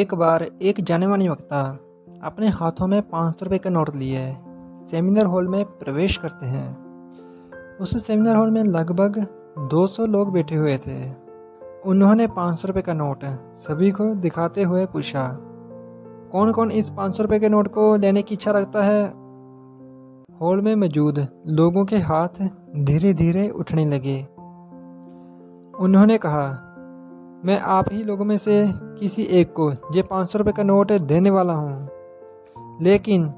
एक बार एक जाने मानी वक्ता अपने हाथों में पाँच सौ रुपये का नोट लिए सेमिनार हॉल में प्रवेश करते हैं। उस सेमिनार हॉल में लगभग 200 लोग बैठे हुए थे। उन्होंने पाँच सौ रुपये का नोट सभी को दिखाते हुए पूछा कौन कौन इस पाँच सौ रुपये के नोट को लेने की इच्छा रखता है? हॉल में मौजूद लोगों के हाथ धीरे धीरे उठने लगे। उन्होंने कहा मैं आप ही लोगों में से किसी एक को ये पाँच सौ रुपये का नोट देने वाला हूँ। लेकिन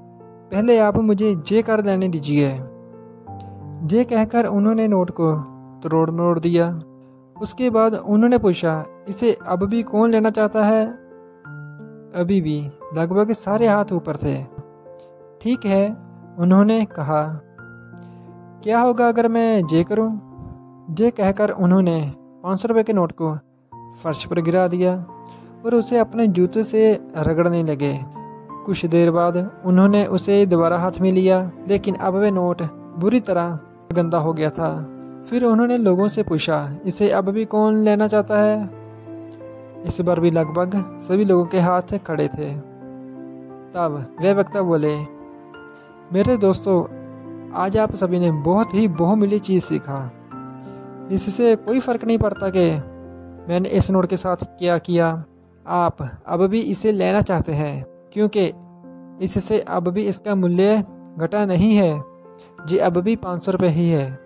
पहले आप मुझे जे कर लेने दीजिए। जे कहकर उन्होंने नोट को तोड़ मोड़ दिया। उसके बाद उन्होंने पूछा, इसे अब भी कौन लेना चाहता है? अभी भी लगभग सारे हाथ ऊपर थे। ठीक है, उन्होंने कहा, क्या होगा अगर मैं जे करूँ? जे कहकर उन्होंने पाँच सौ रुपये के नोट को फर्श पर गिरा दिया और उसे अपने जूते से रगड़ने लगे। कुछ देर बाद उन्होंने उसे दोबारा हाथ में लिया, लेकिन अब वह नोट बुरी तरह गंदा हो गया था। फिर उन्होंने लोगों से पूछा, इसे अब भी कौन लेना चाहता है? इस बार भी लगभग सभी लोगों के हाथ खड़े थे। तब वह वक्ता बोले, मेरे दोस्तों, आज आप सभी ने बहुत ही बहुमूल्य चीज़ सीखा। इससे कोई फ़र्क नहीं पड़ता कि मैंने इस नोट के साथ क्या किया? आप अब भी इसे लेना चाहते हैं, क्योंकि इससे अब भी इसका मूल्य घटा नहीं है। जी, अब भी पाँच सौ रुपये ही है।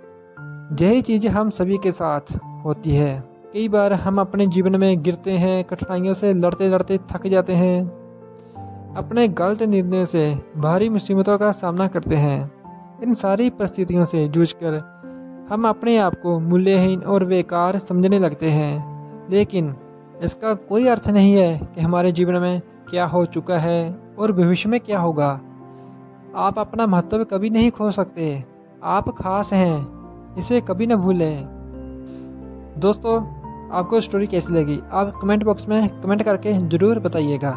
यही चीज़ हम सभी के साथ होती है। कई बार हम अपने जीवन में गिरते हैं, कठिनाइयों से लड़ते लड़ते थक जाते हैं। अपने गलत निर्णयों से भारी मुसीबतों का सामना करते हैं। इन सारी परिस्थितियों से जूझकर हम अपने आप को मूल्यहीन और बेकार समझने लगते हैं। लेकिन इसका कोई अर्थ नहीं है कि हमारे जीवन में क्या हो चुका है और भविष्य में क्या होगा। आप अपना महत्व कभी नहीं खो सकते। आप खास हैं, इसे कभी ना भूलें। दोस्तों, आपको स्टोरी कैसी लगी? आप कमेंट बॉक्स में कमेंट करके ज़रूर बताइएगा।